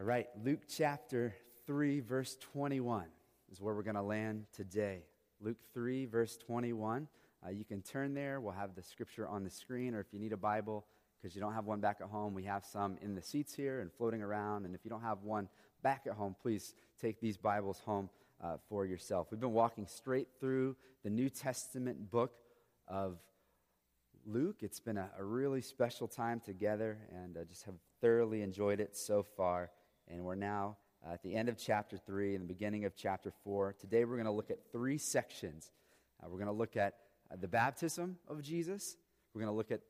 All right, Luke chapter 3, verse 21 is where we're going to land today. Luke 3, verse 21. Uh, you can turn there. We'll have the scripture on the screen, or if you need a Bible, because you don't have one back at home, we have some in the seats here and floating around. And if you don't have one back at home, please take these Bibles home uh, for yourself. We've been walking straight through the New Testament book of Luke. It's been a, a really special time together, and I just have thoroughly enjoyed it so far. And we're now at the end of chapter 3 and the beginning of chapter 4. Today we're going to look at three sections. Uh, we're going to look at uh, the baptism of Jesus, we're going to look at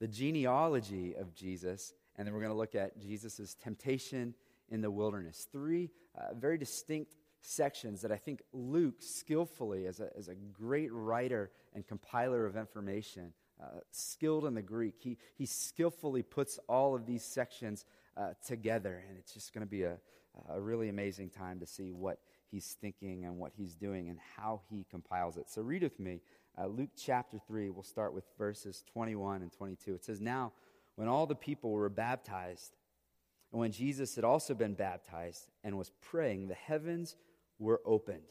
the genealogy of Jesus, and then we're going to look at Jesus' temptation in the wilderness. Three uh, very distinct sections that I think Luke skillfully, as a, as a great writer and compiler of information, uh, skilled in the Greek, he, he skillfully puts all of these sections uh, together. And it's just going to be a, a really amazing time to see what he's thinking and what he's doing and how he compiles it. So read with me uh, Luke chapter 3. We'll start with verses 21 and 22. It says, Now, when all the people were baptized, and when Jesus had also been baptized and was praying, the heavens were opened,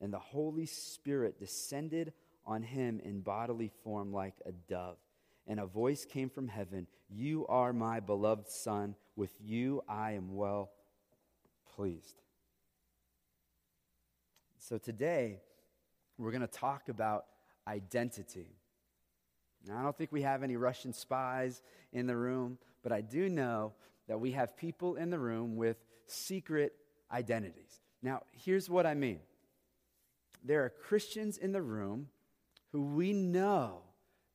and the Holy Spirit descended on him in bodily form like a dove. And a voice came from heaven You are my beloved Son. With you I am well pleased. So today, we're going to talk about identity. Now, I don't think we have any Russian spies in the room, but I do know that we have people in the room with secret identities. Now, here's what I mean there are Christians in the room who we know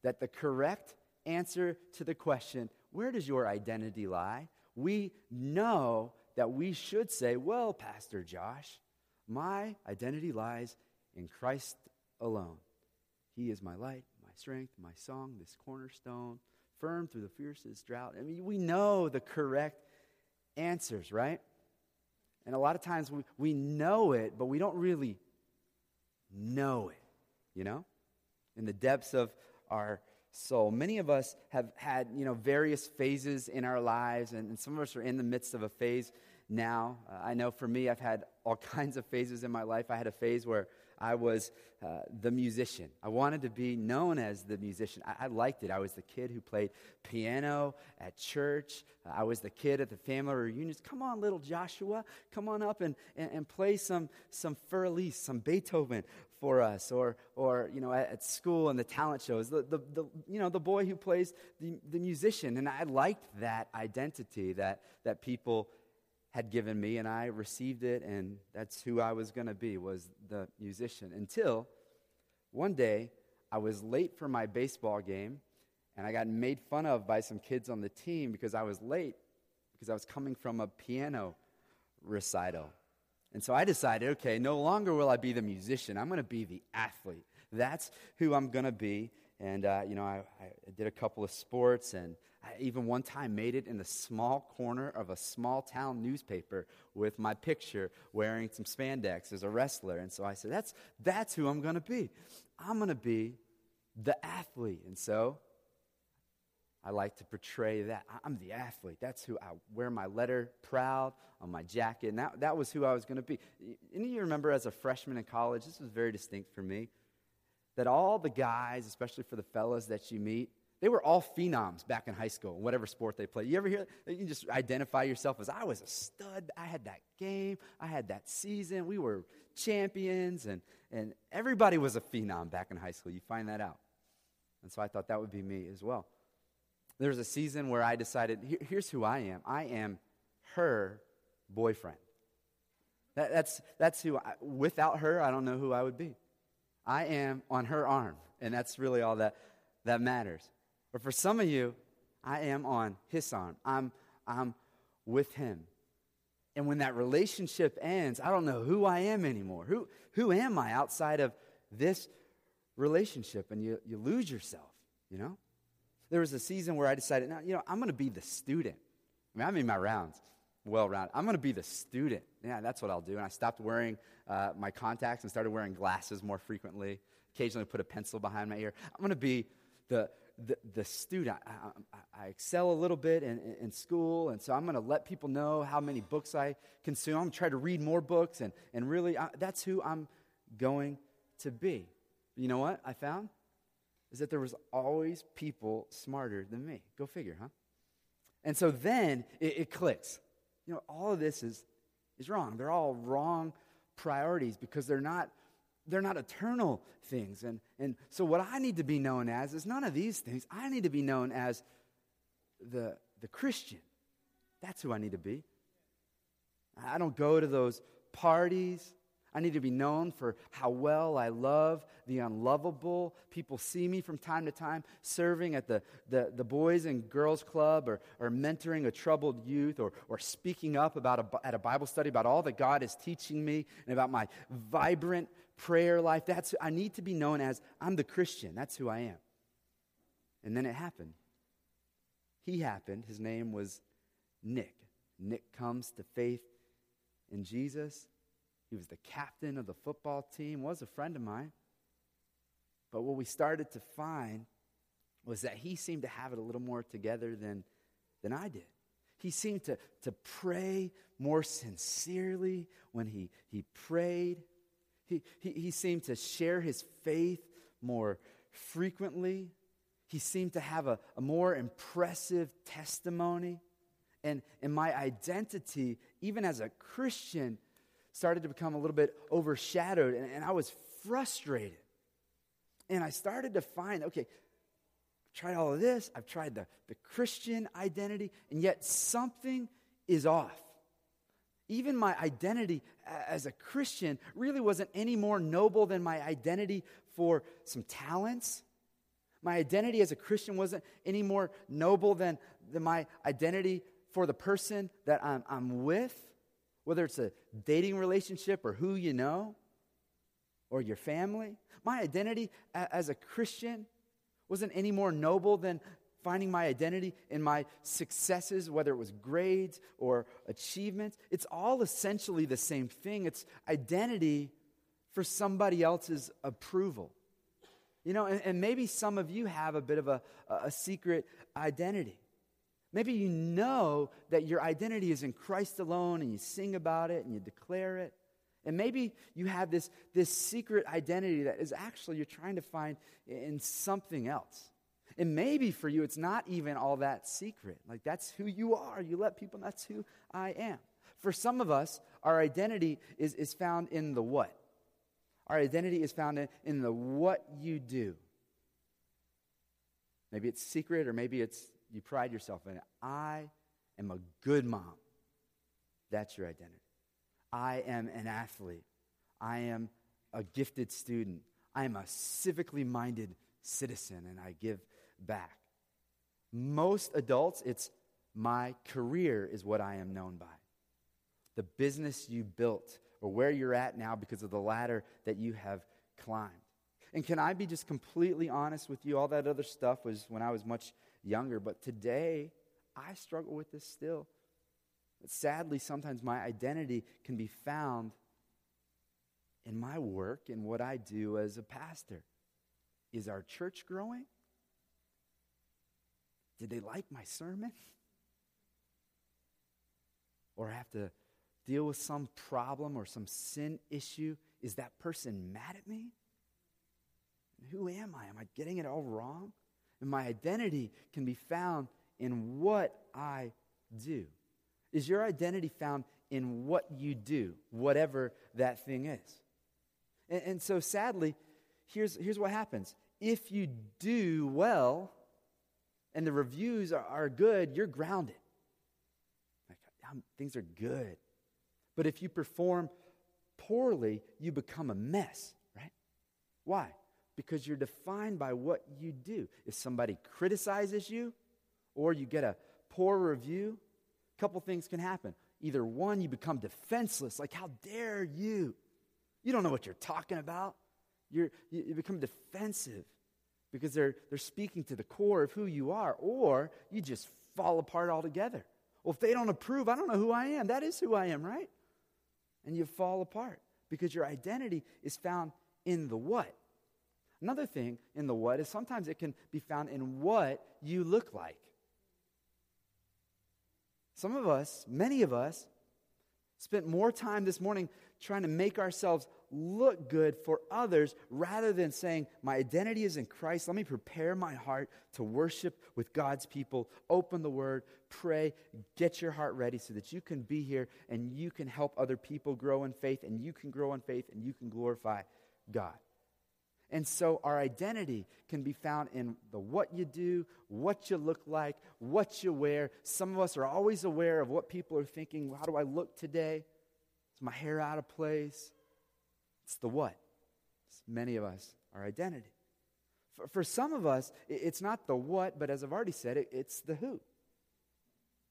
that the correct answer to the question, where does your identity lie? We know that we should say, well, Pastor Josh, my identity lies in Christ alone. He is my light, my strength, my song, this cornerstone, firm through the fiercest drought. I mean, we know the correct answers, right? And a lot of times we, we know it, but we don't really know it, you know? In the depths of our soul. Many of us have had, you know, various phases in our lives, and, and some of us are in the midst of a phase now. Uh, I know for me, I've had all kinds of phases in my life. I had a phase where I was uh, the musician. I wanted to be known as the musician. I, I, liked it. I was the kid who played piano at church. I was the kid at the family reunions. Come on, little Joshua, come on up and, and, and play some, some Für Elise, some Beethoven for us. Or, or you know, at, at school and the talent shows, the, the, the, you know, the boy who plays the, the musician. And I liked that identity that, that people had given me and I received it and that's who I was going to be was the musician until one day I was late for my baseball game and I got made fun of by some kids on the team because I was late because I was coming from a piano recital. And so I decided, okay, no longer will I be the musician. I'm going to be the athlete. That's who I'm going to be. And, uh, you know, I, I, did a couple of sports, and I even one time made it in the small corner of a small town newspaper with my picture wearing some spandex as a wrestler. And so I said, that's, that's who I'm going to be. I'm going to be the athlete. And so I like to portray that. I'm the athlete. That's who I wear my letter proud on my jacket. And that, that was who I was going to be. Any of you remember as a freshman in college, this was very distinct for me that all the guys, especially for the fellas that you meet, they were all phenoms back in high school, whatever sport they played. You ever hear that? You just identify yourself as I was a stud. I had that game. I had that season. We were champions, and, and everybody was a phenom back in high school. You find that out. And so I thought that would be me as well. There was a season where I decided here, here's who I am I am her boyfriend. That, that's, that's who, I, without her, I don't know who I would be. I am on her arm, and that's really all that, that matters. But for some of you, I am on his arm. I'm, I'm with him. And when that relationship ends, I don't know who I am anymore. Who, who am I outside of this relationship? And you, you lose yourself, you know? There was a season where I decided, now, you know, I'm going to be the student. I mean, I'm in my rounds well rounded. I'm going to be the student. Yeah, that's what I'll do. And I stopped wearing uh, my contacts and started wearing glasses more frequently. Occasionally put a pencil behind my ear. I'm going to be the the, the student. I, I, I, excel a little bit in, in school, and so I'm going to let people know how many books I consume. I'm going to try to read more books, and, and really, I, that's who I'm going to be. You know what I found? Is that there was always people smarter than me. Go figure, huh? And so then it, it clicks. You know, all of this is, is wrong. They're all wrong priorities because they're not they're not eternal things. And, and so, what I need to be known as is none of these things. I need to be known as the, the Christian. That's who I need to be. I don't go to those parties. I need to be known for how well I love the unlovable. People see me from time to time serving at the, the, the Boys and Girls Club or, or mentoring a troubled youth or, or speaking up about a, at a Bible study about all that God is teaching me and about my vibrant prayer life. That's, I need to be known as I'm the Christian. That's who I am. And then it happened. He happened. His name was Nick. Nick comes to faith in Jesus. He was the captain of the football team, was a friend of mine. But what we started to find was that he seemed to have it a little more together than, than I did. He seemed to, to pray more sincerely when he, he prayed. He, he, he seemed to share his faith more frequently. He seemed to have a, a more impressive testimony. And, and my identity, even as a Christian, started to become a little bit overshadowed. And, and I was frustrated. And I started to find okay, I've tried all of this, I've tried the, the Christian identity, and yet something is off even my identity as a Christian really wasn't any more noble than my identity for some talents. My identity as a Christian wasn't any more noble than, than my identity for the person that I'm, I'm with, whether it's a dating relationship or who you know or your family. My identity as a Christian wasn't any more noble than finding my identity in my successes, whether it was grades or achievements. It's all essentially the same thing. It's identity for somebody else's approval. You know, and, and maybe some of you have a bit of a, a secret identity. Maybe you know that your identity is in Christ alone and you sing about it and you declare it. And maybe you have this, this secret identity that is actually you're trying to find in something else. And maybe for you, it's not even all that secret. Like, that's who you are. You let people, that's who I am. For some of us, our identity is, is found in the what. Our identity is found in, in the what you do. Maybe it's secret, or maybe it's you pride yourself in it. I am a good mom. That's your identity. I am an athlete. I am a gifted student. I am a civically minded citizen, and I give back. Most adults, it's my career is what I am known by. The business you built or where you're at now because of the ladder that you have climbed. And can I be just completely honest with you? All that other stuff was when I was much younger, but today I struggle with this still. But sadly, sometimes my identity can be found in my work and what I do as a pastor. Is our church growing? Did they like my sermon? Or have to deal with some problem or some sin issue? Is that person mad at me? who am I? Am I getting it all wrong? And my identity can be found in what I do. Is your identity found in what you do, whatever that thing is? And, and so sadly, here's, here's what happens. If you do well, and the reviews are, are good, you're grounded. Like, um, things are good. But if you perform poorly, you become a mess, right? Why? Because you're defined by what you do. If somebody criticizes you or you get a poor review, a couple things can happen. Either one, you become defenseless, like, how dare you? You don't know what you're talking about. You're, you, you become defensive because they're, they're speaking to the core of who you are, or you just fall apart altogether. Well, if they don't approve, I don't know who I am. That is who I am, right? And you fall apart because your identity is found in the what. Another thing in the what is sometimes it can be found in what you look like. Some of us, many of us, spent more time this morning trying to make ourselves look good for others rather than saying, My identity is in Christ. Let me prepare my heart to worship with God's people, open the word, pray, get your heart ready so that you can be here and you can help other people grow in faith and you can grow in faith and you can glorify God. And so our identity can be found in the what you do, what you look like, what you wear. Some of us are always aware of what people are thinking. How do I look today? Is my hair out of place? It's the what. It's many of us, our identity. For, for some of us, it's not the what, but as I've already said, it, it's the who.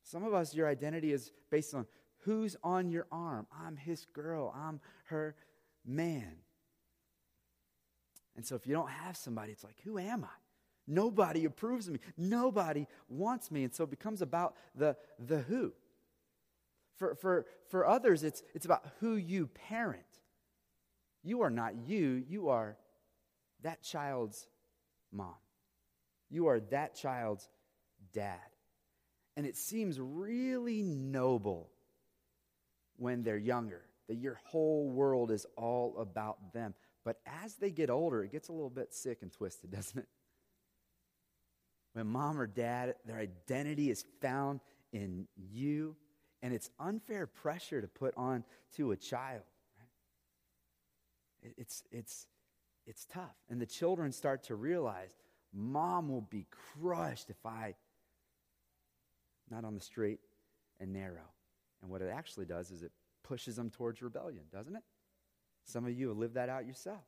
Some of us, your identity is based on who's on your arm. I'm his girl, I'm her man. And so if you don't have somebody, it's like, who am I? Nobody approves of me. Nobody wants me. And so it becomes about the, the who. For, for, for others, it's, it's about who you parent. You are not you, you are that child's mom. You are that child's dad. And it seems really noble when they're younger, that your whole world is all about them. But as they get older, it gets a little bit sick and twisted, doesn't it? When mom or dad, their identity is found in you, and it's unfair pressure to put on to a child. It's, it's, it's tough. And the children start to realize mom will be crushed if I, not on the straight and narrow. And what it actually does is it pushes them towards rebellion, doesn't it? Some of you have lived that out yourself.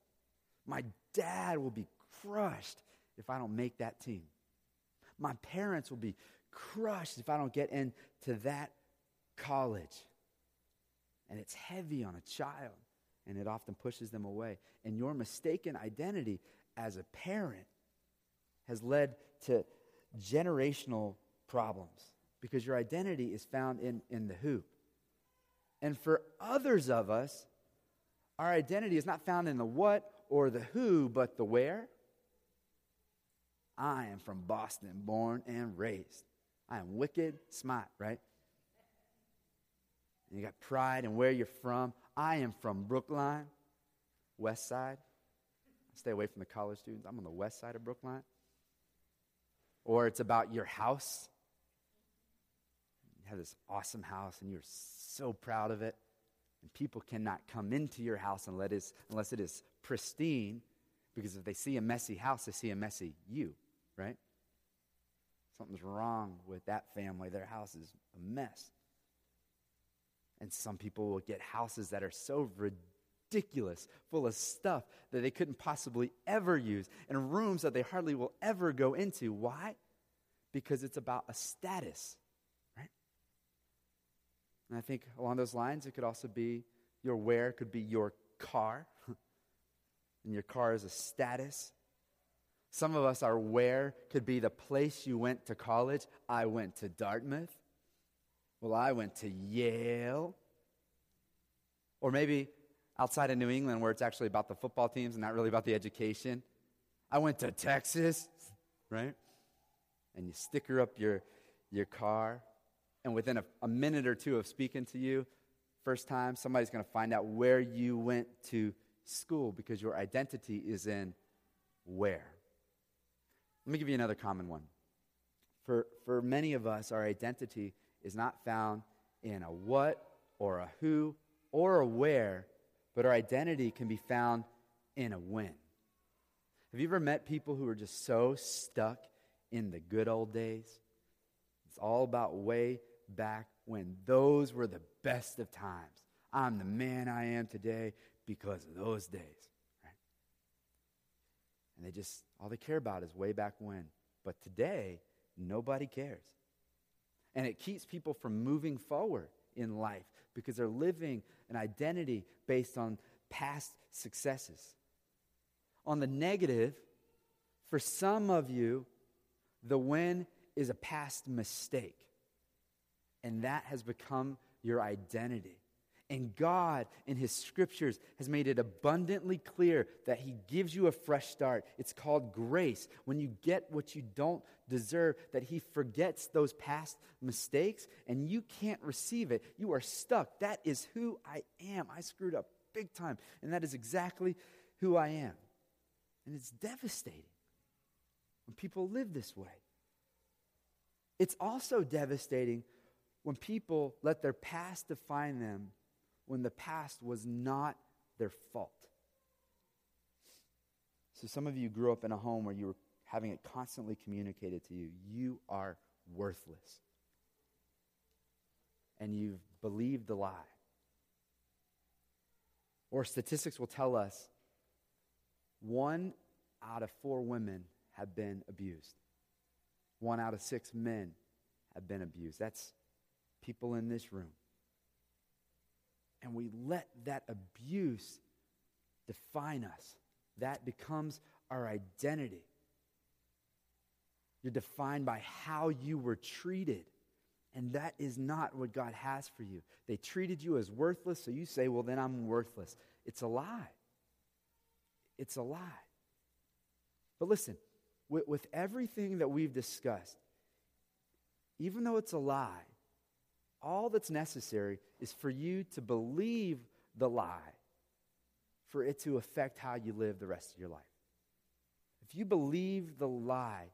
My dad will be crushed if I don't make that team. My parents will be crushed if I don't get into that college. And it's heavy on a child, and it often pushes them away. And your mistaken identity as a parent has led to generational problems because your identity is found in, in the who. And for others of us, our identity is not found in the what or the who, but the where. I am from Boston, born and raised. I am wicked smart, right? And you got pride and where you're from. I am from Brookline, West Side. Stay away from the college students. I'm on the west side of Brookline. Or it's about your house. You have this awesome house and you're so proud of it. And people cannot come into your house unless it is, unless it is pristine, because if they see a messy house, they see a messy you, right? Something's wrong with that family. Their house is a mess. And some people will get houses that are so ridiculous, full of stuff that they couldn't possibly ever use, and rooms that they hardly will ever go into. Why? Because it's about a status. Right? And I think along those lines, it could also be your where, could be your car. and your car is a status. Some of us, our where could be the place you went to college. I went to Dartmouth. Well, I went to Yale. Or maybe outside of New England, where it's actually about the football teams and not really about the education. I went to Texas, right? And you sticker up your, your car and within a, a minute or two of speaking to you, first time, somebody's going to find out where you went to school because your identity is in where. Let me give you another common one. For, for many of us, our identity is not found in a what or a who or a where, but our identity can be found in a when. Have you ever met people who are just so stuck in the good old days? It's all about way back when those were the best of times. I'm the man I am today because of those days. Right? And they just, all they care about is way back when. But today, nobody cares. And it keeps people from moving forward in life because they're living an identity based on past successes. On the negative, for some of you, the win is a past mistake and that has become your identity. And God, in His scriptures, has made it abundantly clear that He gives you a fresh start. It's called grace. When you get what you don't deserve, that He forgets those past mistakes and you can't receive it. You are stuck. That is who I am. I screwed up big time. And that is exactly who I am. And it's devastating when people live this way. It's also devastating when people let their past define them when the past was not their fault. So, some of you grew up in a home where you were having it constantly communicated to you you are worthless. And you've believed the lie. Or statistics will tell us one out of four women have been abused, one out of six men have been abused. That's people in this room and we let that abuse define us. That becomes our identity. You're defined by how you were treated. And that is not what God has for you. They treated you as worthless, so you say, well, then I'm worthless. It's a lie. It's a lie. But listen, with, with everything that we've discussed, even though it's a lie, all that's necessary is for you to believe the lie, for it to affect how you live the rest of your life. If you believe the lie,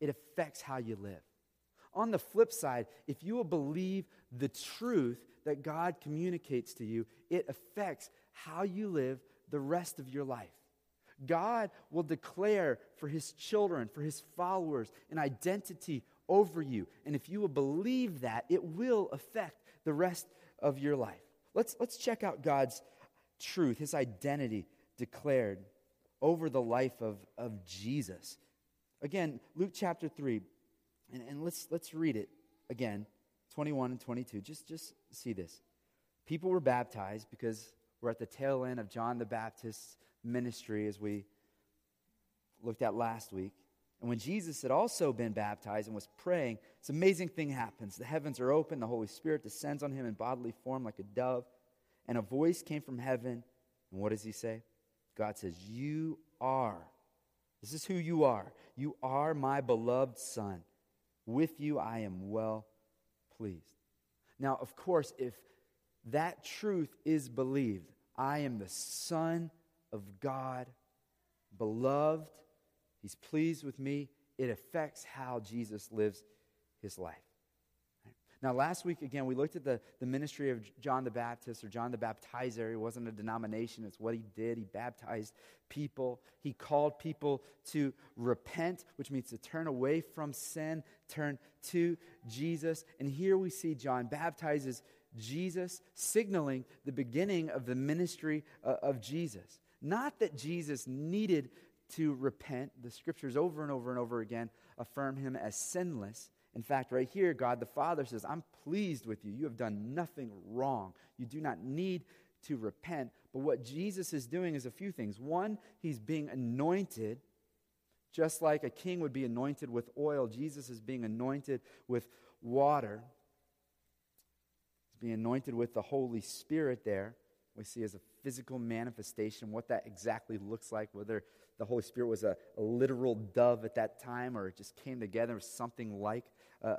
it affects how you live. On the flip side, if you will believe the truth that God communicates to you, it affects how you live the rest of your life. God will declare for his children, for his followers, an identity over you. And if you will believe that, it will affect the rest of your life. Let's, let's check out God's truth, his identity declared over the life of, of Jesus. Again, Luke chapter 3, and, and let's, let's read it again 21 and 22. Just, just see this. People were baptized because we're at the tail end of John the Baptist's ministry as we looked at last week. And when Jesus had also been baptized and was praying, this amazing thing happens. The heavens are open, the Holy Spirit descends on him in bodily form like a dove, and a voice came from heaven. And what does he say? God says, You are. This is who you are. You are my beloved Son. With you I am well pleased. Now, of course, if that truth is believed, I am the Son of God, beloved He's pleased with me. It affects how Jesus lives his life. Now, last week, again, we looked at the, the ministry of John the Baptist or John the Baptizer. It wasn't a denomination, it's what he did. He baptized people, he called people to repent, which means to turn away from sin, turn to Jesus. And here we see John baptizes Jesus, signaling the beginning of the ministry uh, of Jesus. Not that Jesus needed to repent. The scriptures over and over and over again affirm him as sinless. In fact, right here, God the Father says, I'm pleased with you. You have done nothing wrong. You do not need to repent. But what Jesus is doing is a few things. One, he's being anointed, just like a king would be anointed with oil. Jesus is being anointed with water. He's being anointed with the Holy Spirit there. We see as a physical manifestation what that exactly looks like, whether the Holy Spirit was a, a literal dove at that time, or it just came together something like a,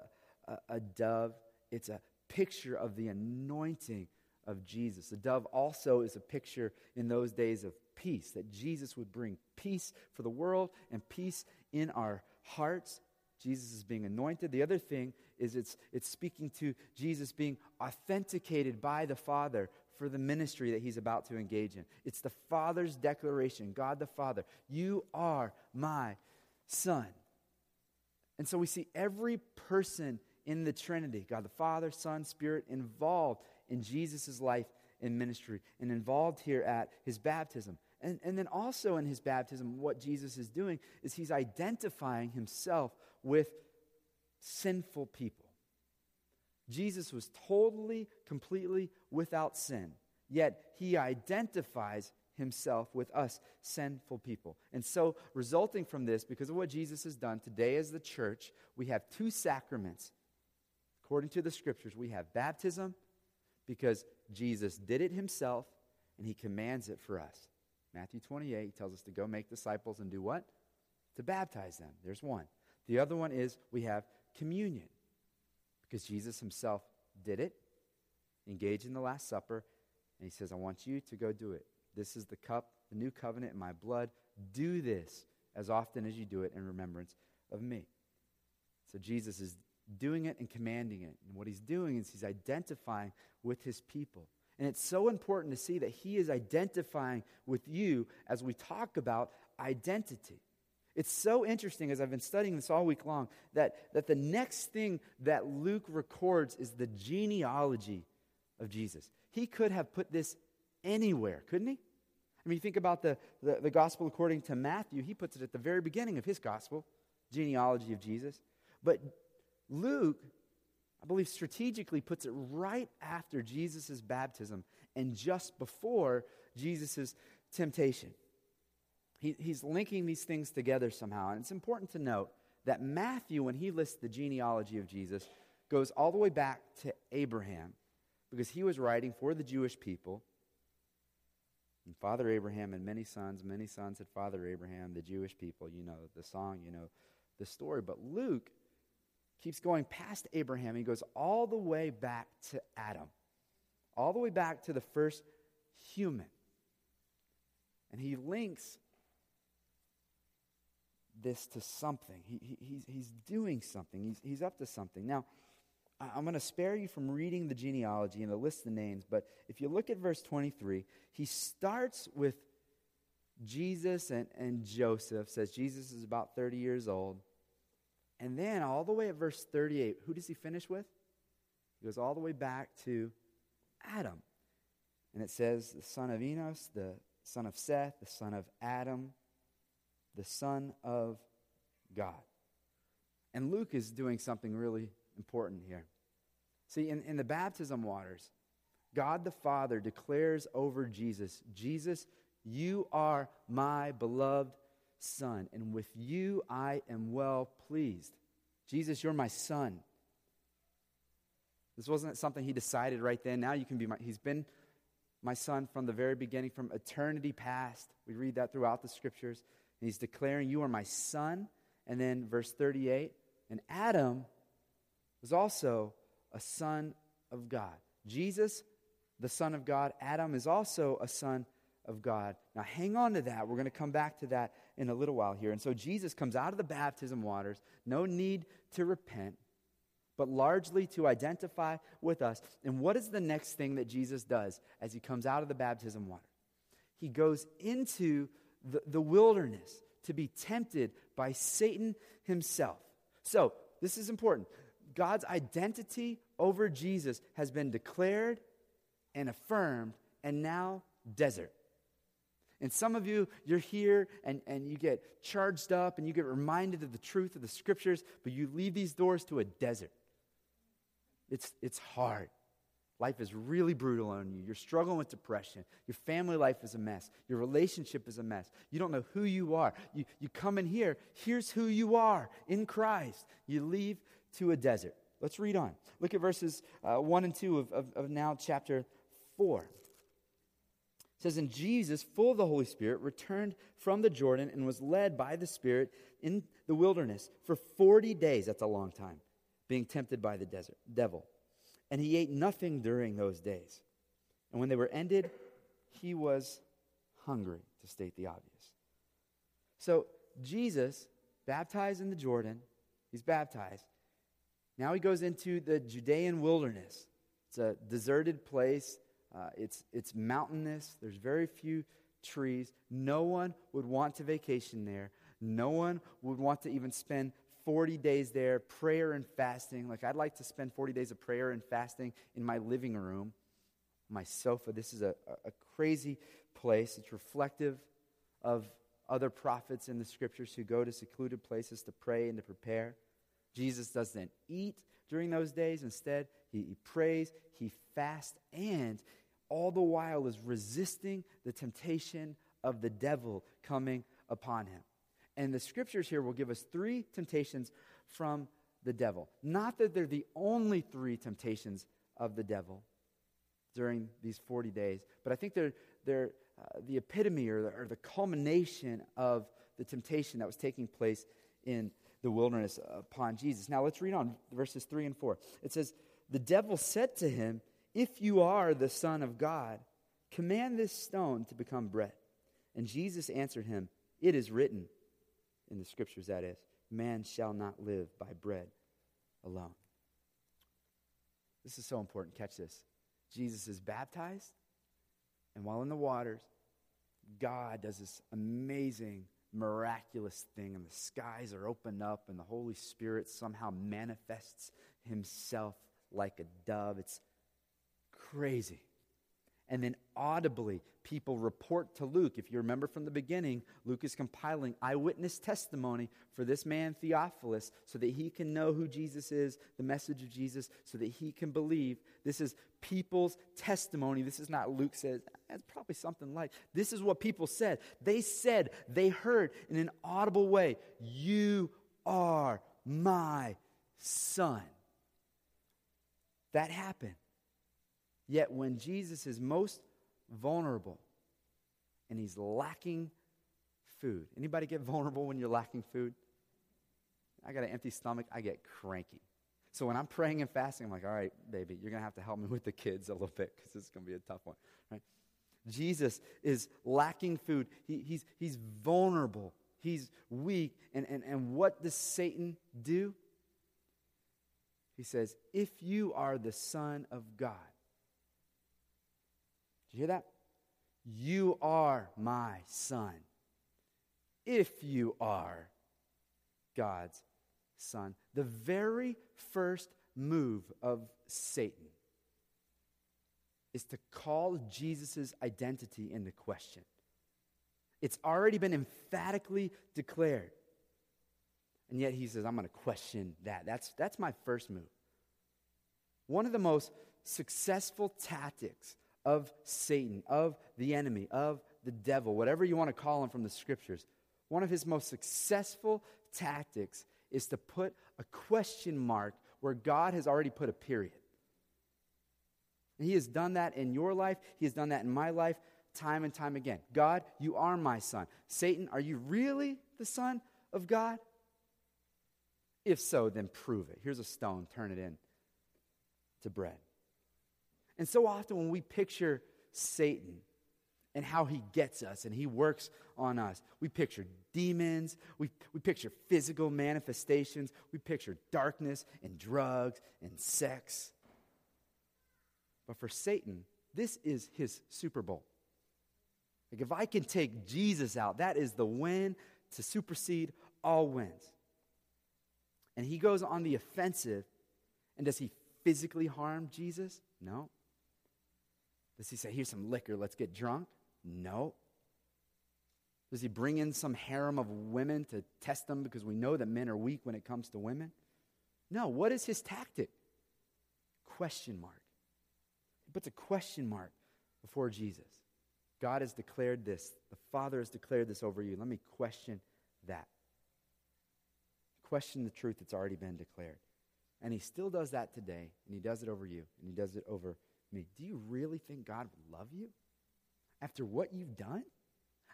a, a dove. It's a picture of the anointing of Jesus. The dove also is a picture in those days of peace, that Jesus would bring peace for the world and peace in our hearts. Jesus is being anointed. The other thing is it's, it's speaking to Jesus being authenticated by the Father for the ministry that he's about to engage in. It's the Father's declaration God the Father, you are my Son. And so we see every person in the Trinity God the Father, Son, Spirit involved in Jesus' life and ministry and involved here at his baptism. And, and then also in his baptism, what Jesus is doing is he's identifying himself with sinful people. Jesus was totally, completely without sin, yet he identifies himself with us sinful people. And so, resulting from this, because of what Jesus has done, today as the church, we have two sacraments. According to the scriptures, we have baptism, because Jesus did it himself and he commands it for us. Matthew 28 he tells us to go make disciples and do what? To baptize them. There's one. The other one is we have communion because Jesus himself did it, engaged in the Last Supper, and he says, I want you to go do it. This is the cup, the new covenant in my blood. Do this as often as you do it in remembrance of me. So Jesus is doing it and commanding it. And what he's doing is he's identifying with his people. And it's so important to see that he is identifying with you as we talk about identity. It's so interesting as I've been studying this all week long that, that the next thing that Luke records is the genealogy of Jesus. He could have put this anywhere, couldn't he? I mean, you think about the, the, the gospel according to Matthew, he puts it at the very beginning of his gospel, genealogy of Jesus. But Luke, I believe, strategically puts it right after Jesus' baptism and just before Jesus' temptation. He, he's linking these things together somehow. And it's important to note that Matthew, when he lists the genealogy of Jesus, goes all the way back to Abraham because he was writing for the Jewish people. And Father Abraham and many sons, many sons had Father Abraham, the Jewish people. You know the song, you know the story. But Luke keeps going past Abraham. He goes all the way back to Adam, all the way back to the first human. And he links this to something. He, he, he's, he's doing something, he's, he's up to something. Now, I'm going to spare you from reading the genealogy and the list of names, but if you look at verse 23, he starts with Jesus and, and Joseph, says Jesus is about 30 years old. And then all the way at verse 38, who does he finish with? He goes all the way back to Adam. And it says, the son of Enos, the son of Seth, the son of Adam, the son of God. And Luke is doing something really important here. See, in, in the baptism waters, God the Father declares over Jesus, Jesus, you are my beloved Son, and with you I am well pleased. Jesus, you're my Son. This wasn't something he decided right then. Now you can be my, he's been my son from the very beginning, from eternity past. We read that throughout the scriptures. And he's declaring, You are my son. And then verse 38, and Adam was also a son of God. Jesus, the Son of God, Adam is also a son of God. Now, hang on to that. We're going to come back to that in a little while here. And so, Jesus comes out of the baptism waters, no need to repent, but largely to identify with us. And what is the next thing that Jesus does as he comes out of the baptism water? He goes into the, the wilderness to be tempted by Satan himself. So, this is important. God's identity over Jesus has been declared and affirmed, and now desert. And some of you, you're here and, and you get charged up and you get reminded of the truth of the scriptures, but you leave these doors to a desert. It's, it's hard. Life is really brutal on you. You're struggling with depression. Your family life is a mess. Your relationship is a mess. You don't know who you are. You, you come in here, here's who you are in Christ. You leave to a desert. Let's read on. Look at verses uh, 1 and 2 of, of, of now chapter 4 says, And Jesus, full of the Holy Spirit, returned from the Jordan and was led by the Spirit in the wilderness for 40 days. That's a long time, being tempted by the desert, devil. And he ate nothing during those days. And when they were ended, he was hungry, to state the obvious. So, Jesus, baptized in the Jordan, he's baptized. Now he goes into the Judean wilderness. It's a deserted place. Uh, it's, it's mountainous. There's very few trees. No one would want to vacation there. No one would want to even spend 40 days there, prayer and fasting. Like, I'd like to spend 40 days of prayer and fasting in my living room, my sofa. This is a, a crazy place. It's reflective of other prophets in the scriptures who go to secluded places to pray and to prepare. Jesus doesn't eat during those days. Instead, he, he prays, he fasts, and all the while is resisting the temptation of the devil coming upon him. And the scriptures here will give us three temptations from the devil. Not that they're the only three temptations of the devil, during these 40 days. But I think they're, they're uh, the epitome or the, or the culmination of the temptation that was taking place in the wilderness upon Jesus. Now let's read on verses 3 and 4. It says, The devil said to him, If you are the Son of God, command this stone to become bread. And Jesus answered him, It is written, in the scriptures that is, man shall not live by bread alone. This is so important. Catch this. Jesus is baptized, and while in the waters, God does this amazing, miraculous thing, and the skies are opened up, and the Holy Spirit somehow manifests himself like a dove. It's crazy. And then audibly, people report to Luke. If you remember from the beginning, Luke is compiling eyewitness testimony for this man, Theophilus, so that he can know who Jesus is, the message of Jesus, so that he can believe. This is people's testimony. This is not Luke says, it's probably something like. This is what people said. They said, they heard in an audible way, You are my son. That happened. Yet when Jesus is most vulnerable and he's lacking food. Anybody get vulnerable when you're lacking food? I got an empty stomach, I get cranky. So when I'm praying and fasting, I'm like, all right, baby, you're going to have to help me with the kids a little bit because this is going to be a tough one, right? Jesus is lacking food. He, he's, he's vulnerable. He's weak. And, and, and what does Satan do? He says, if you are the Son of God, you hear that? You are my son. If you are God's son. The very first move of Satan is to call Jesus' identity into question. It's already been emphatically declared. And yet he says, I'm going to question that. That's, that's my first move. One of the most successful tactics of Satan, of the enemy, of the devil, whatever you want to call him from the scriptures, one of his most successful tactics is to put a question mark where God has already put a period. And he has done that in your life, he has done that in my life time and time again. God, you are my son. Satan, are you really the son of God? If so, then prove it. Here's a stone, turn it in to bread. And so often when we picture Satan and how he gets us and he works on us, we picture demons, we, we picture physical manifestations, we picture darkness and drugs and sex. But for Satan, this is his Super Bowl. Like if I can take Jesus out, that is the win to supersede all wins. And he goes on the offensive. And does he physically harm Jesus? No. Does he say, here's some liquor, let's get drunk? No. Does he bring in some harem of women to test them because we know that men are weak when it comes to women? No. What is his tactic? Question mark. He puts a question mark before Jesus. God has declared this. The Father has declared this over you. Let me question that. Question the truth that's already been declared. And he still does that today, and he does it over you, and he does it over me. Do you really think God would love you? After what you've done?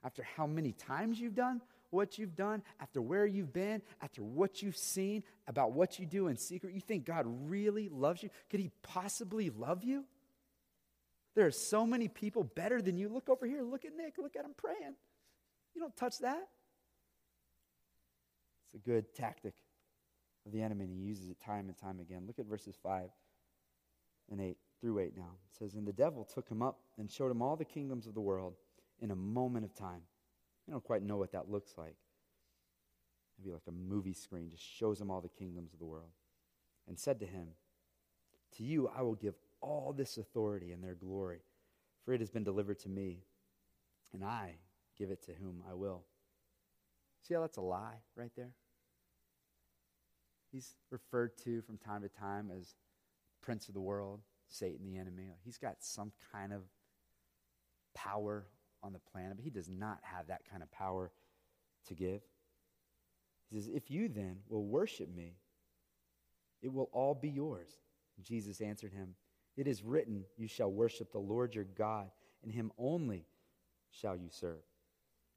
After how many times you've done what you've done? After where you've been? After what you've seen about what you do in secret? You think God really loves you? Could He possibly love you? There are so many people better than you. Look over here. Look at Nick. Look at him praying. You don't touch that. It's a good tactic of the enemy, and he uses it time and time again. Look at verses 5 and 8 through 8 now. It says, And the devil took him up and showed him all the kingdoms of the world in a moment of time. I don't quite know what that looks like. Maybe like a movie screen just shows him all the kingdoms of the world. And said to him, To you I will give all this authority and their glory, for it has been delivered to me, and I give it to whom I will. See how that's a lie right there? He's referred to from time to time as prince of the world. Satan, the enemy. He's got some kind of power on the planet, but he does not have that kind of power to give. He says, If you then will worship me, it will all be yours. Jesus answered him, It is written, You shall worship the Lord your God, and him only shall you serve.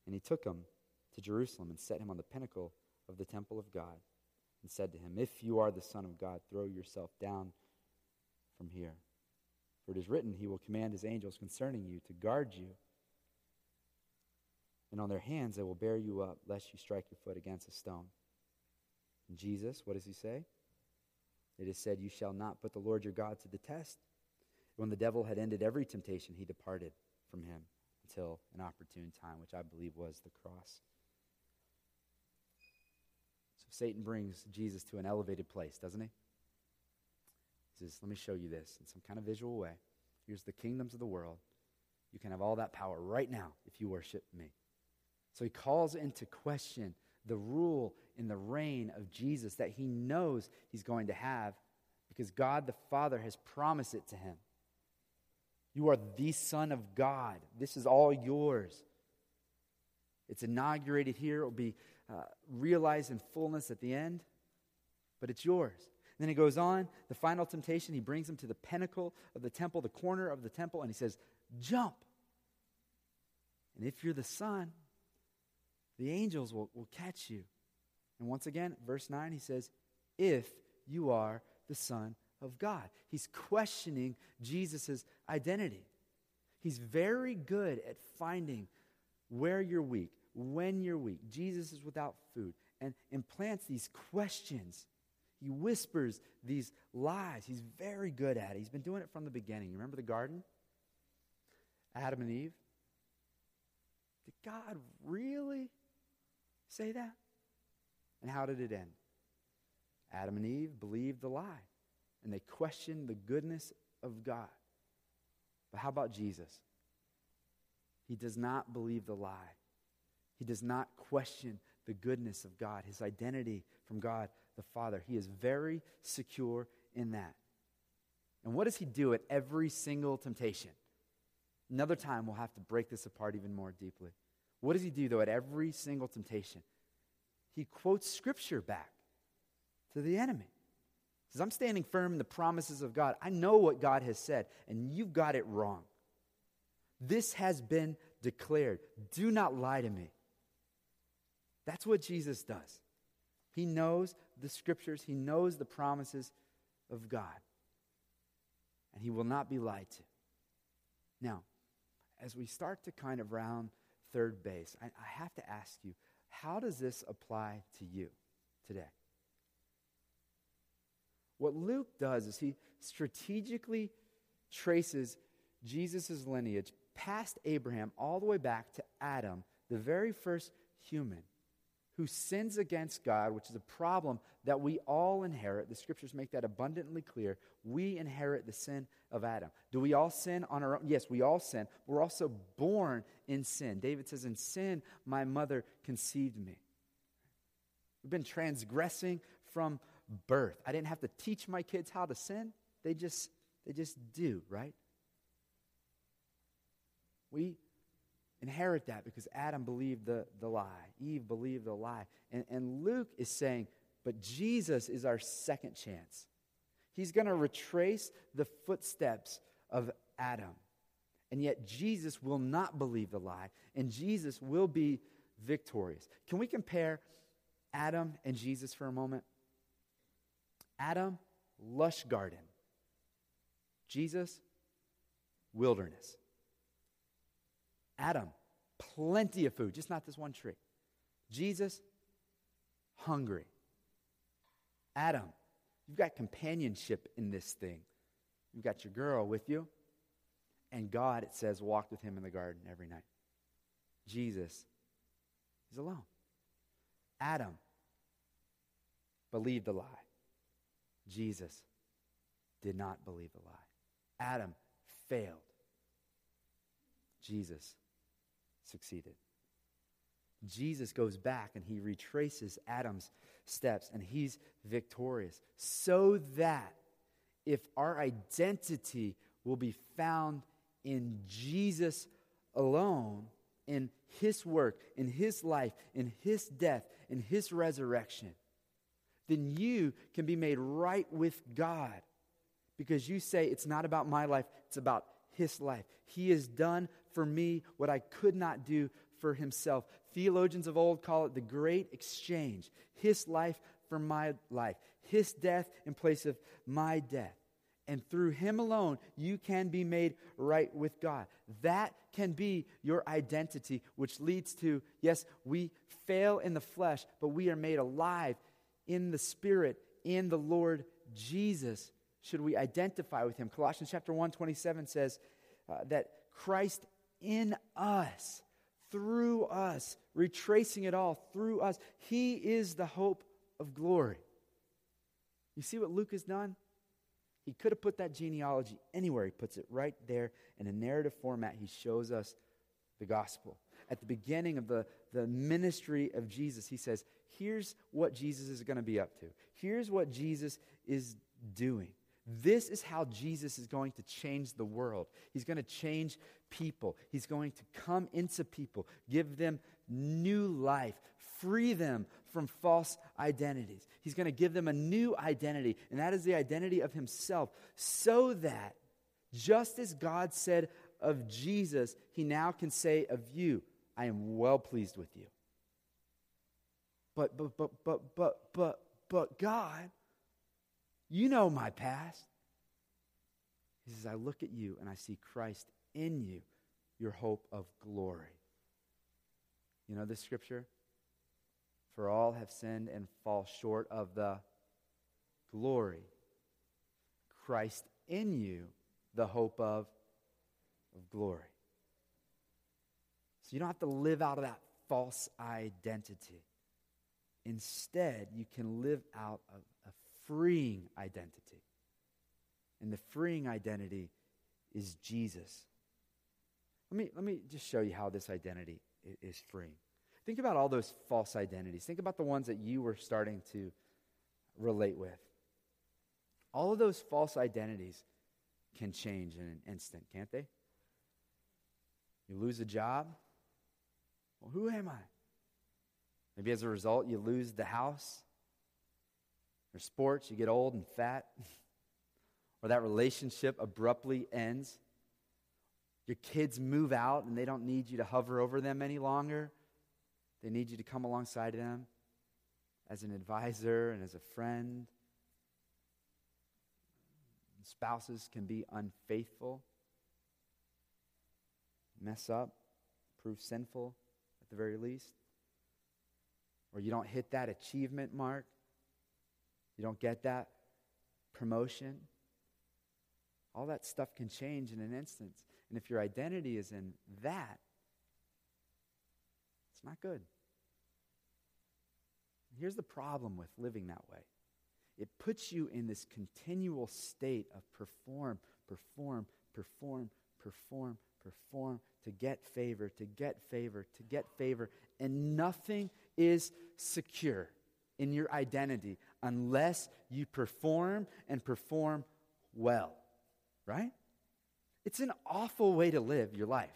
And he took him to Jerusalem and set him on the pinnacle of the temple of God, and said to him, If you are the Son of God, throw yourself down from here. For it is written, He will command His angels concerning you to guard you. And on their hands they will bear you up, lest you strike your foot against a stone. And Jesus, what does He say? It is said, You shall not put the Lord your God to the test. When the devil had ended every temptation, he departed from him until an opportune time, which I believe was the cross. So Satan brings Jesus to an elevated place, doesn't he? He says, Let me show you this in some kind of visual way. Here's the kingdoms of the world. You can have all that power right now if you worship me. So he calls into question the rule in the reign of Jesus that he knows he's going to have because God the Father has promised it to him. You are the Son of God. This is all yours. It's inaugurated here. It will be uh, realized in fullness at the end, but it's yours. Then he goes on, the final temptation, he brings him to the pinnacle of the temple, the corner of the temple, and he says, Jump. And if you're the Son, the angels will, will catch you. And once again, verse 9, he says, If you are the Son of God. He's questioning Jesus' identity. He's very good at finding where you're weak, when you're weak. Jesus is without food and implants these questions. He whispers these lies. He's very good at it. He's been doing it from the beginning. You remember the garden? Adam and Eve? Did God really say that? And how did it end? Adam and Eve believed the lie and they questioned the goodness of God. But how about Jesus? He does not believe the lie. He does not question the goodness of God, his identity from God the Father. He is very secure in that. And what does he do at every single temptation? Another time we'll have to break this apart even more deeply. What does he do, though, at every single temptation? He quotes scripture back to the enemy says, I'm standing firm in the promises of God. I know what God has said, and you've got it wrong. This has been declared. Do not lie to me. That's what Jesus does. He knows the scriptures, he knows the promises of God, and he will not be lied to. Now, as we start to kind of round third base, I, I have to ask you, how does this apply to you today? What Luke does is he strategically traces Jesus' lineage past Abraham all the way back to Adam, the very first human who sins against God, which is a problem that we all inherit. The scriptures make that abundantly clear. We inherit the sin of Adam. Do we all sin on our own? Yes, we all sin. We're also born in sin. David says, In sin, my mother conceived me. We've been transgressing from birth. I didn't have to teach my kids how to sin. They just they just do, right? We inherit that because Adam believed the, the lie. Eve believed the lie. And, and Luke is saying, but Jesus is our second chance. He's going to retrace the footsteps of Adam. And yet, Jesus will not believe the lie, and Jesus will be victorious. Can we compare Adam and Jesus for a moment? Adam, lush garden. Jesus, wilderness. Adam, plenty of food, just not this one tree. Jesus, hungry. Adam, you've got companionship in this thing. You've got your girl with you. And God, it says, walked with him in the garden every night. Jesus is alone. Adam believed the lie. Jesus did not believe the lie. Adam failed. Jesus succeeded. Jesus goes back and he retraces Adam's steps and he's victorious so that if our identity will be found in Jesus alone, in his work, in his life, in his death, in his resurrection, then you can be made right with God because you say it's not about my life, it's about his life. He has done for me what I could not do for himself. Theologians of old call it the great exchange his life for my life, his death in place of my death. And through him alone, you can be made right with God. That can be your identity, which leads to yes, we fail in the flesh, but we are made alive in the spirit in the Lord Jesus. Should we identify with him? Colossians chapter 1 27 says uh, that Christ in us, through us, retracing it all through us, he is the hope of glory. You see what Luke has done? He could have put that genealogy anywhere. He puts it right there in a narrative format. He shows us the gospel. At the beginning of the, the ministry of Jesus, he says, Here's what Jesus is going to be up to. Here's what Jesus is doing. This is how Jesus is going to change the world. He's going to change people. He's going to come into people, give them new life, free them from false identities. He's going to give them a new identity, and that is the identity of Himself, so that just as God said of Jesus, He now can say of you, I am well pleased with you. But, but, but, but, but, but, but, God, you know my past. He says, I look at you and I see Christ in you, your hope of glory. You know this scripture? For all have sinned and fall short of the glory. Christ in you, the hope of, of glory. So you don't have to live out of that false identity. Instead, you can live out of freeing identity. And the freeing identity is Jesus. Let me, let me just show you how this identity is freeing. Think about all those false identities. Think about the ones that you were starting to relate with. All of those false identities can change in an instant, can't they? You lose a job. Well, who am I? Maybe as a result, you lose the house or sports, you get old and fat, or that relationship abruptly ends. Your kids move out and they don't need you to hover over them any longer. They need you to come alongside them as an advisor and as a friend. Spouses can be unfaithful, mess up, prove sinful at the very least. Or you don't hit that achievement mark, you don't get that promotion. All that stuff can change in an instant. And if your identity is in that, it's not good. Here's the problem with living that way it puts you in this continual state of perform, perform, perform, perform, perform to get favor, to get favor, to get favor. And nothing is secure in your identity unless you perform and perform well, right? It's an awful way to live your life.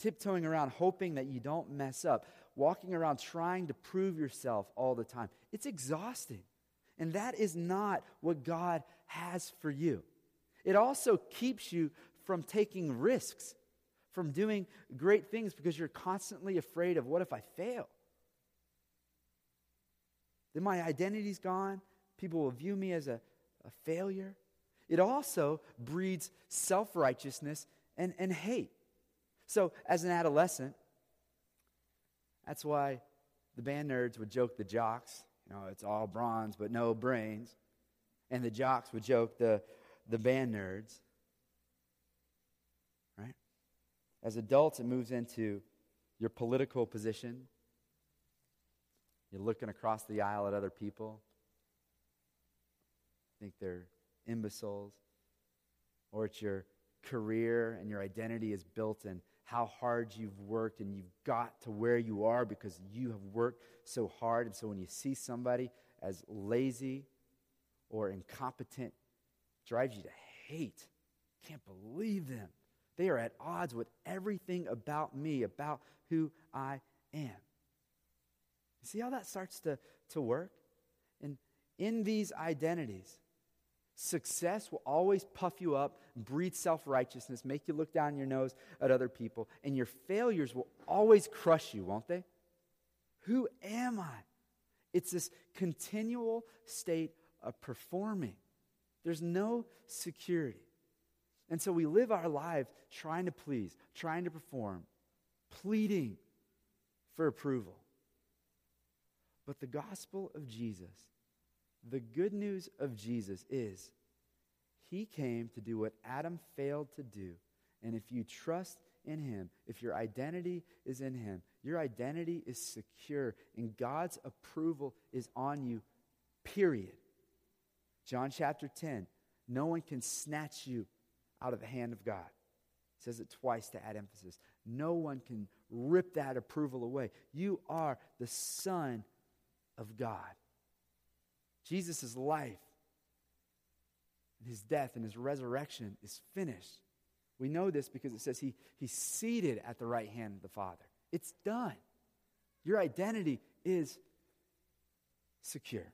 Tiptoeing around hoping that you don't mess up walking around trying to prove yourself all the time. It's exhausting. And that is not what God has for you. It also keeps you from taking risks, from doing great things because you're constantly afraid of what if I fail? Then my identity's gone. People will view me as a, a failure. It also breeds self righteousness and, and hate. So, as an adolescent, that's why the band nerds would joke the jocks, you know, it's all bronze but no brains. And the jocks would joke the, the band nerds. Right? As adults, it moves into your political position. You're looking across the aisle at other people. Think they're imbeciles. Or it's your career and your identity is built in how hard you've worked and you've got to where you are because you have worked so hard. And so when you see somebody as lazy or incompetent, drives you to hate. Can't believe them. They are at odds with everything about me, about who I am. See how that starts to, to work? And in these identities, Success will always puff you up, breed self righteousness, make you look down your nose at other people, and your failures will always crush you, won't they? Who am I? It's this continual state of performing. There's no security. And so we live our lives trying to please, trying to perform, pleading for approval. But the gospel of Jesus, the good news of Jesus is he came to do what Adam failed to do. And if you trust in him, if your identity is in him, your identity is secure and God's approval is on you, period. John chapter 10 no one can snatch you out of the hand of God. It says it twice to add emphasis. No one can rip that approval away. You are the Son of God. Jesus' life and his death and his resurrection is finished. We know this because it says he, he's seated at the right hand of the Father. It's done. Your identity is secure.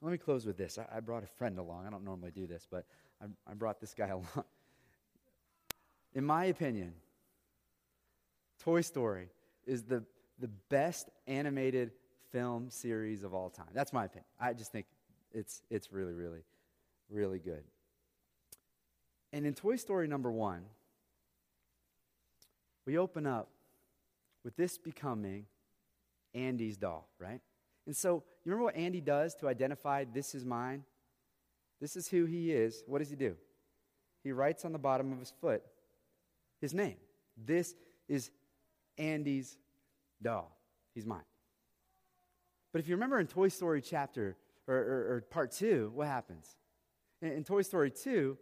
Let me close with this. I, I, brought a friend along. I don't normally do this, but I, I brought this guy along. In my opinion, Toy Story is the, the best animated film series of all time. That's my opinion. I just think it's, it's really, really, really good. And in Toy Story number one, we open up with this becoming Andy's doll, right? And so, you remember what Andy does to identify this is mine? This is who he is. What does he do? He writes on the bottom of his foot his name. This is Andy's doll. He's mine. But if you remember in Toy Story chapter or, or, or part two, what happens? In, in Toy Story 2,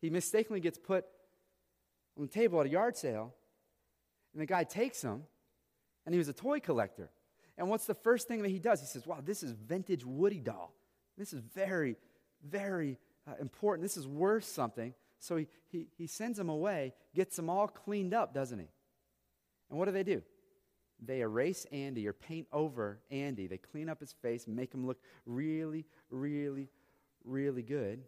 he mistakenly gets put on the table at a yard sale, and the guy takes him, and he was a toy collector. And what's the first thing that he does? He says, Wow, this is vintage Woody doll. This is very, very uh, important. This is worth something. So he, he, he sends him away, gets them all cleaned up, doesn't he? And what do they do? They erase Andy or paint over Andy. They clean up his face, make him look really, really, really good.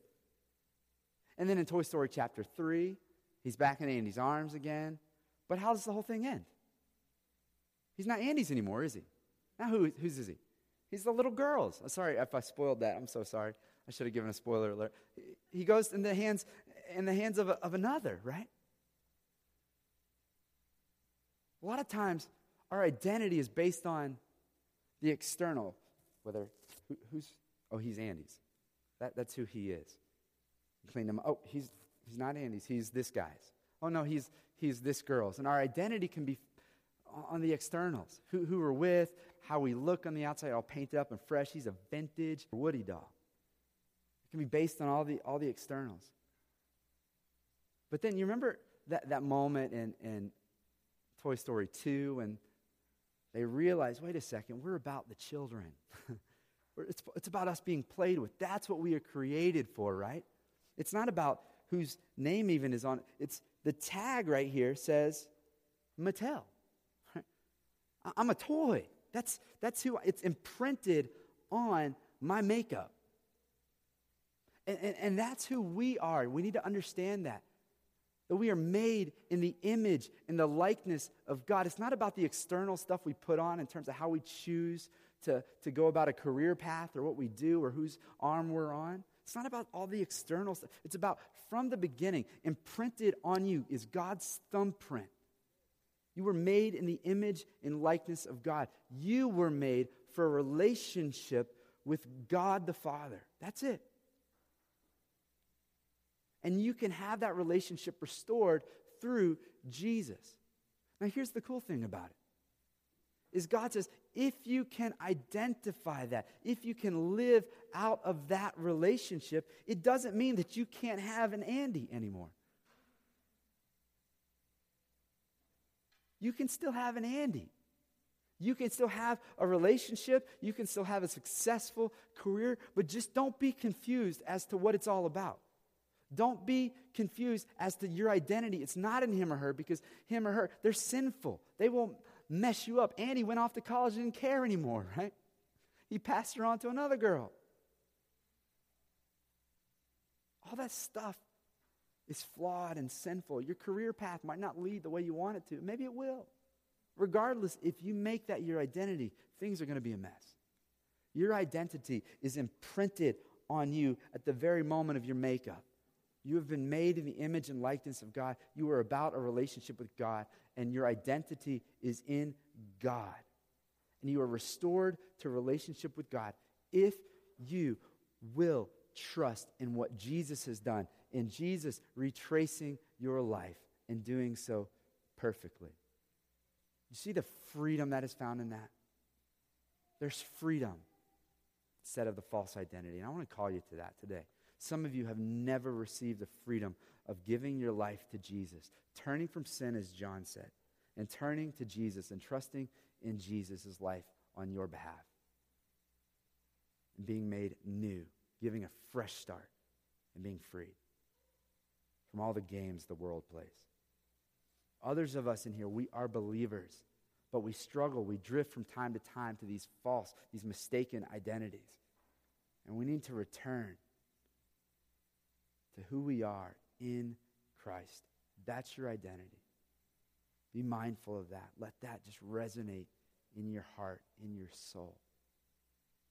And then in Toy Story chapter 3, he's back in Andy's arms again. But how does the whole thing end? He's not Andy's anymore, is he? Now, who, whose is he? He's the little girl's. I'm sorry if I spoiled that. I'm so sorry. I should have given a spoiler alert. He goes in the hands, in the hands of, a, of another, right? A lot of times, our identity is based on the external, whether who, who's oh he's Andy's, that, that's who he is. clean him. Oh he's he's not Andy's. He's this guy's. Oh no, he's he's this girl's. And our identity can be on the externals, who, who we're with, how we look on the outside, all painted up and fresh. He's a vintage Woody doll. It can be based on all the, all the externals. But then you remember that, that moment in, in Toy Story 2 when they realize, wait a second, we're about the children. it's, it's about us being played with. That's what we are created for, right? It's not about whose name even is on it. It's the tag right here says Mattel. I'm a toy. That's, that's who it's imprinted on my makeup. And, and, and, that's who we are. We need to understand that. That we are made in the image and the likeness of God. It's not about the external stuff we put on in terms of how we choose to, to go about a career path or what we do or whose arm we're on. It's not about all the external stuff. It's about from the beginning, imprinted on you is God's thumbprint. You were made in the image and likeness of God. You were made for a relationship with God the Father. That's it. And you can have that relationship restored through Jesus. Now here's the cool thing about it. Is God says, if you can identify that, if you can live out of that relationship, it doesn't mean that you can't have an Andy anymore. you can still have an Andy. You can still have a relationship. You can still have a successful career, but just don't be confused as to what it's all about. Don't be confused as to your identity. It's not in him or her because him or her, they're sinful. They will mess you up. Andy went off to college and didn't care anymore, right? He passed her on to another girl. all that stuff is flawed and sinful. Your career path might not lead the way you want it to. Maybe it will. Regardless, if you make that your identity, things are going to be a mess. Your identity is imprinted on you at the very moment of your makeup. You have been made in the image and likeness of God. You are about a relationship with God, and your identity is in God. And you are restored to relationship with God if you will trust in what Jesus has done, in Jesus retracing your life and doing so perfectly. You see the freedom that is found in that? There's freedom instead of the false identity. And I want to call you to that today. Some of you have never received the freedom of giving your life to Jesus, turning from sin, as John said, and turning to Jesus and trusting in Jesus' life on your behalf. And being made new, giving a fresh start, and being freed from all the games the world plays. Others of us in here, we are believers, but we struggle. We drift from time to time to these false, these mistaken identities. And we need to return to who we are in Christ. That's your identity. Be mindful of that. Let that just resonate in your heart, in your soul.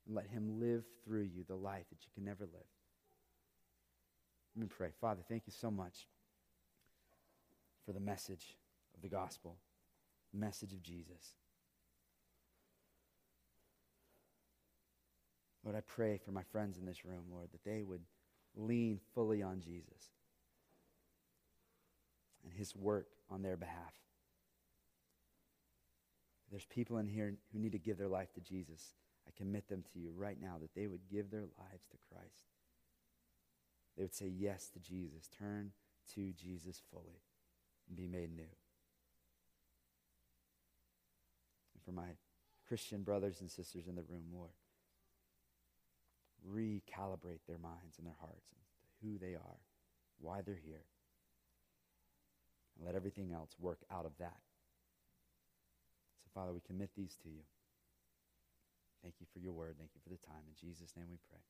And let Him live through you the life that you can never live. Let me pray. Father, thank you so much for the message of the gospel, the message of Jesus. Lord, I pray for my friends in this room, Lord, that they would lean fully on Jesus and his work on their behalf. There's people in here who need to give their life to Jesus. I commit them to you right now that they would give their lives to Christ. They would say yes to Jesus, turn to Jesus fully, and be made new. And for my Christian brothers and sisters in the room, Lord, recalibrate their minds and their hearts to who they are, why they're here, and let everything else work out of that. So, Father, we commit these to you. Thank you for your word. Thank you for the time. In Jesus' name we pray.